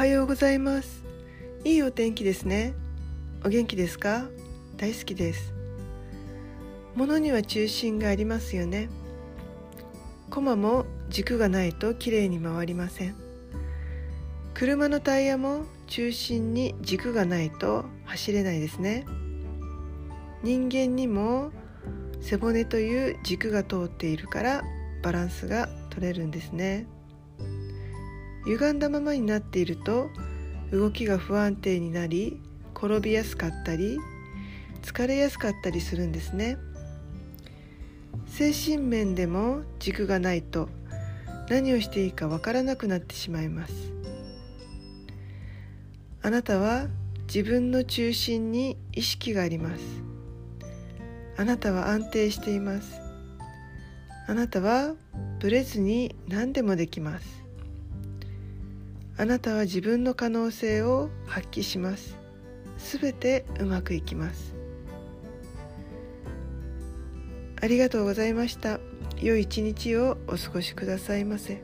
はようございます。いいお天気ですね。お元気ですか？大好きです。物には中心がありますよね。コマも軸がないときれいに回りません。車のタイヤも中心に軸がないと走れないですね。人間にも背骨という軸が通っているからバランスが取れるんですね。歪んだままになっていると動きが不安定になり転びやすかったり疲れやすかったりするんですね。精神面でも軸がないと何をしていいかわからなくなってしまいます。あなたは自分の中心に意識があります。あなたは安定しています。あなたはブレずに何でもできます。あなたは自分の可能性を発揮します。すべてうまくいきます。ありがとうございました。良い一日をお過ごしくださいませ。